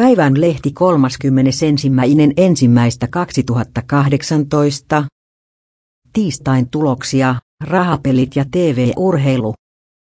Päivän lehti 31. ensimmäistä 2018. Tiistain tuloksia, rahapelit ja TV-urheilu.